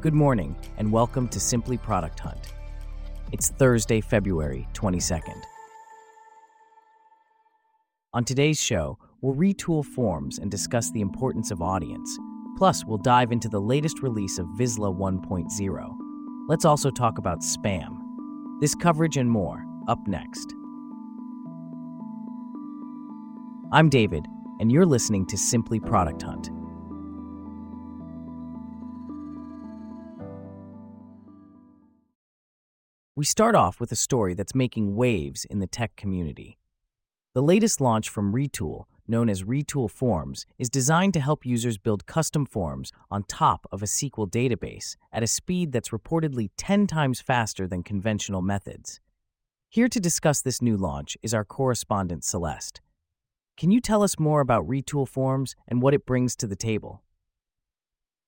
Good morning, and welcome to Simply Product Hunt. It's Thursday, February 22nd. On today's show, we'll retool forms and discuss the importance of audience. Plus, we'll dive into the latest release of Visla 1.0. Let's also talk about spam. This coverage and more, up next. I'm David, and you're listening to Simply Product Hunt. We start off with a story that's making waves in the tech community. The latest launch from Retool, known as Retool Forms, is designed to help users build custom forms on top of a SQL database at a speed that's reportedly 10 times faster than conventional methods. Here to discuss this new launch is our correspondent Celeste. Can you tell us more about Retool Forms and what it brings to the table?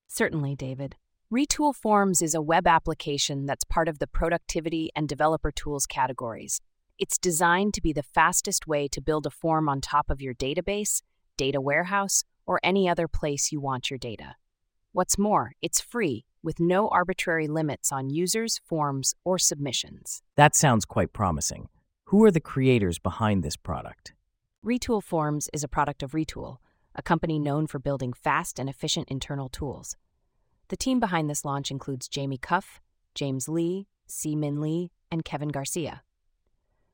Certainly, David. Retool Forms is a web application that's part of the productivity and developer tools categories. It's designed to be the fastest way to build a form on top of your database, data warehouse, or any other place you want your data. What's more, it's free, with no arbitrary limits on users, forms, or submissions. That sounds quite promising. Who are the creators behind this product? Retool Forms is a product of Retool, a company known for building fast and efficient internal tools. The team behind this launch includes Jamie Cuff, James Lee, C. Min Lee, and Kevin Garcia.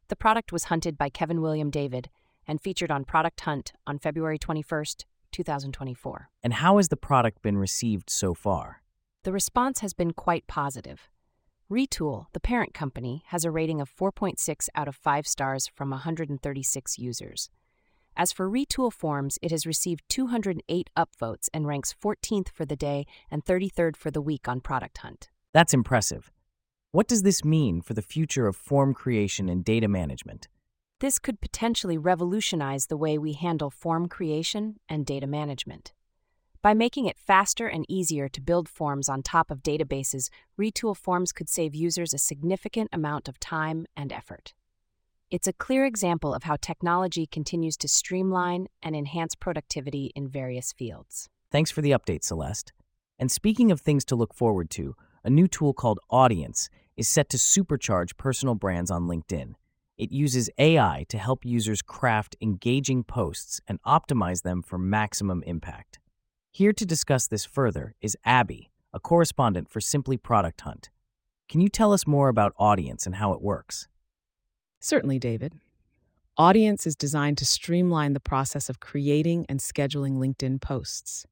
The product was hunted by Kevin William David and featured on Product Hunt on February 21st, 2024. And how has the product been received so far? The response has been quite positive. Retool, the parent company, has a rating of 4.6 out of 5 stars from 136 users. As for Retool Forms, it has received 208 upvotes and ranks 14th for the day and 33rd for the week on Product Hunt. That's impressive. What does this mean for the future of form creation and data management? This could potentially revolutionize the way we handle form creation and data management. By making it faster and easier to build forms on top of databases, Retool Forms could save users a significant amount of time and effort. It's a clear example of how technology continues to streamline and enhance productivity in various fields. Thanks for the update, Celeste. And speaking of things to look forward to, a new tool called Awdience is set to supercharge personal brands on LinkedIn. It uses AI to help users craft engaging posts and optimize them for maximum impact. Here to discuss this further is Abby, a correspondent for Simply Product Hunt. Can you tell us more about Awdience and how it works? Certainly, David. Awdience is designed to streamline the process of creating and scheduling LinkedIn posts.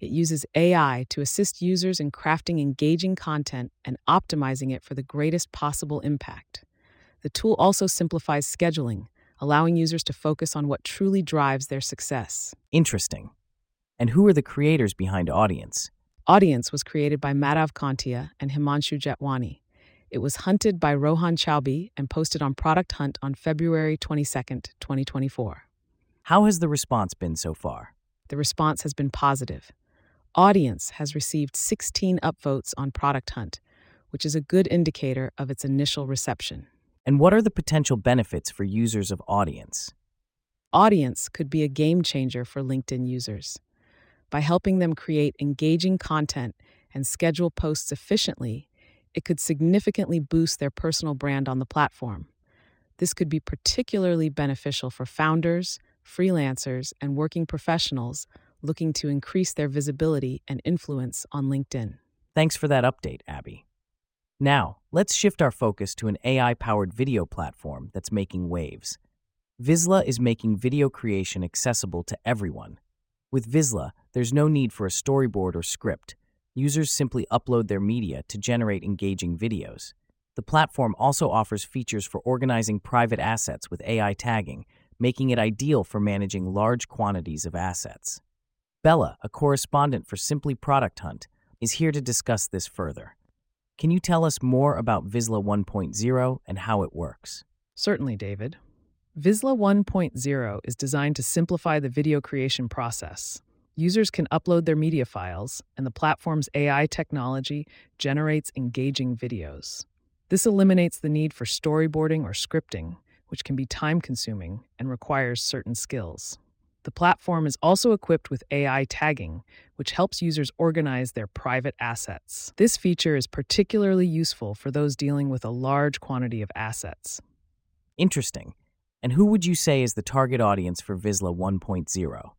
It uses AI to assist users in crafting engaging content and optimizing it for the greatest possible impact. The tool also simplifies scheduling, allowing users to focus on what truly drives their success. Interesting. And who are the creators behind Awdience? Awdience was created by Madhav Kantia and Himanshu Jetwani. It was hunted by Rohan Chaubey and posted on Product Hunt on February 22, 2024. How has the response been so far? The response has been positive. Awdience has received 16 upvotes on Product Hunt, which is a good indicator of its initial reception. And what are the potential benefits for users of Awdience? Awdience could be a game changer for LinkedIn users. By helping them create engaging content and schedule posts efficiently, it could significantly boost their personal brand on the platform. This could be particularly beneficial for founders, freelancers, and working professionals looking to increase their visibility and influence on LinkedIn. Thanks for that update, Abby. Now, let's shift our focus to an AI powered video platform that's making waves. Visla is making video creation accessible to everyone. With Visla, there's no need for a storyboard or script. Users simply upload their media to generate engaging videos. The platform also offers features for organizing private assets with AI tagging, making it ideal for managing large quantities of assets. Bella, a correspondent for Simply Product Hunt, is here to discuss this further. Can you tell us more about Visla 1.0 and how it works? Certainly, David. Visla 1.0 is designed to simplify the video creation process. Users can upload their media files, and the platform's AI technology generates engaging videos. This eliminates the need for storyboarding or scripting, which can be time consuming and requires certain skills. The platform is also equipped with AI tagging, which helps users organize their private assets. This feature is particularly useful for those dealing with a large quantity of assets. Interesting. And who would you say is the target audience for Visla 1.0?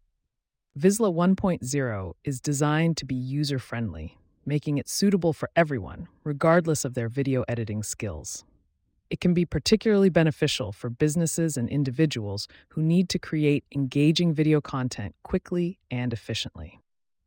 Visla 1.0 is designed to be user friendly, making it suitable for everyone, regardless of their video editing skills. It can be particularly beneficial for businesses and individuals who need to create engaging video content quickly and efficiently.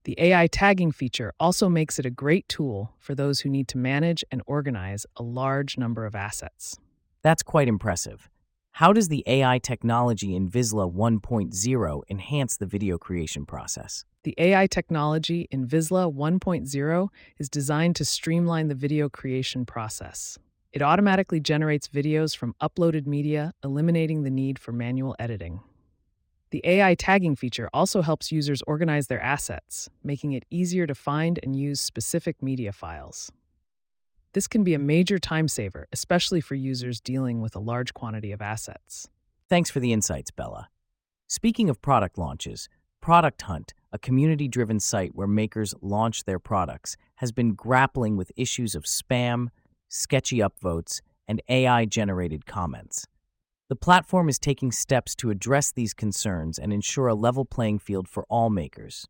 The AI tagging feature also makes it a great tool for those who need to manage and organize a large number of assets. That's quite impressive. How does the AI technology in Visla 1.0 enhance the video creation process? The AI technology in Visla 1.0 is designed to streamline the video creation process. It automatically generates videos from uploaded media, eliminating the need for manual editing. The AI tagging feature also helps users organize their assets, making it easier to find and use specific media files. This can be a major time saver, especially for users dealing with a large quantity of assets. Thanks for the insights, Bella. Speaking of product launches, Product Hunt, a community driven site where makers launch their products, has been grappling with issues of spam, sketchy upvotes, and AI generated comments. The platform is taking steps to address these concerns and ensure a level playing field for all makers.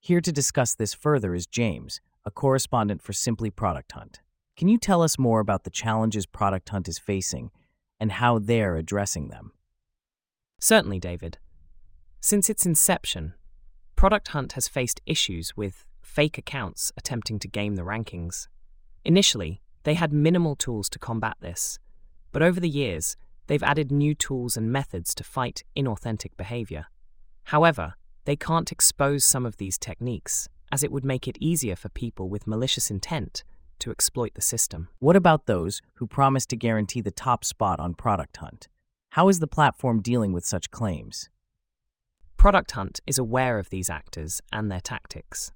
Here to discuss this further is James, a correspondent for Simply Product Hunt. Can you tell us more about the challenges Product Hunt is facing and how they're addressing them? Certainly, David. Since its inception, Product Hunt has faced issues with fake accounts attempting to game the rankings. Initially, they had minimal tools to combat this, but over the years, they've added new tools and methods to fight inauthentic behavior. However, they can't expose some of these techniques, as it would make it easier for people with malicious intent to exploit the system. What about those who promise to guarantee the top spot on Product Hunt? How is the platform dealing with such claims? Product Hunt is aware of these actors and their tactics.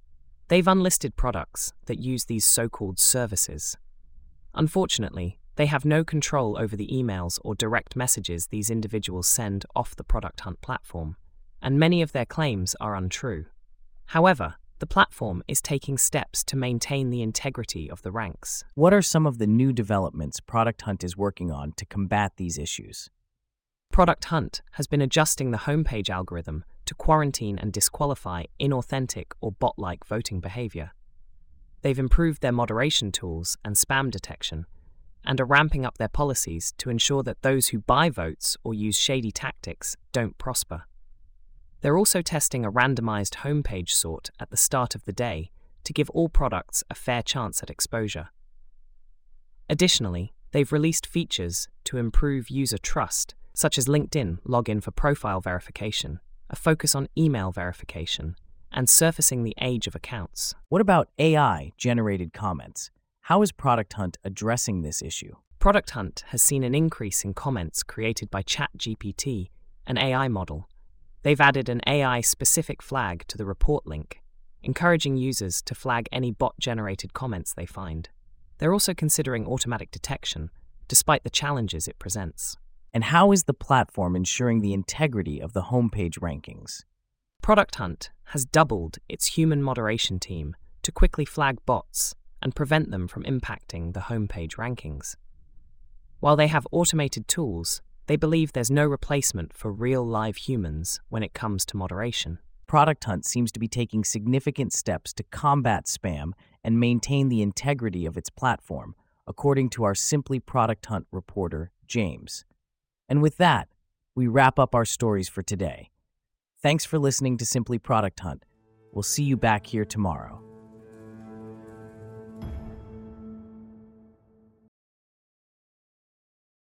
They've unlisted products that use these so called services Unfortunately, they have no control over the emails or direct messages these individuals send off the Product Hunt platform, and many of their claims are untrue. However, the platform is taking steps to maintain the integrity of the ranks. What are some of the new developments Product Hunt is working on to combat these issues? Product Hunt has been adjusting the homepage algorithm to quarantine and disqualify inauthentic or bot like voting behavior. They've improved their moderation tools and spam detection, and are ramping up their policies to ensure that those who buy votes or use shady tactics don't prosper. They're also testing a randomized homepage sort at the start of the day to give all products a fair chance at exposure. Additionally, they've released features to improve user trust, such as LinkedIn login for profile verification, a focus on email verification, and surfacing the age of accounts. What about AI generated comments? How is Product Hunt addressing this issue? Product Hunt has seen an increase in comments created by ChatGPT, an AI model. They've added an AI specific flag to the report link, encouraging users to flag any bot generated comments they find. They're also considering automatic detection, despite the challenges it presents. And how is the platform ensuring the integrity of the homepage rankings? Product Hunt has doubled its human moderation team to quickly flag bots and prevent them from impacting the homepage rankings. While they have automated tools, they believe there's no replacement for real live humans when it comes to moderation. Product Hunt seems to be taking significant steps to combat spam and maintain the integrity of its platform, according to our Simply Product Hunt reporter, James. And with that, we wrap up our stories for today. Thanks for listening to Simply Product Hunt. We'll see you back here tomorrow.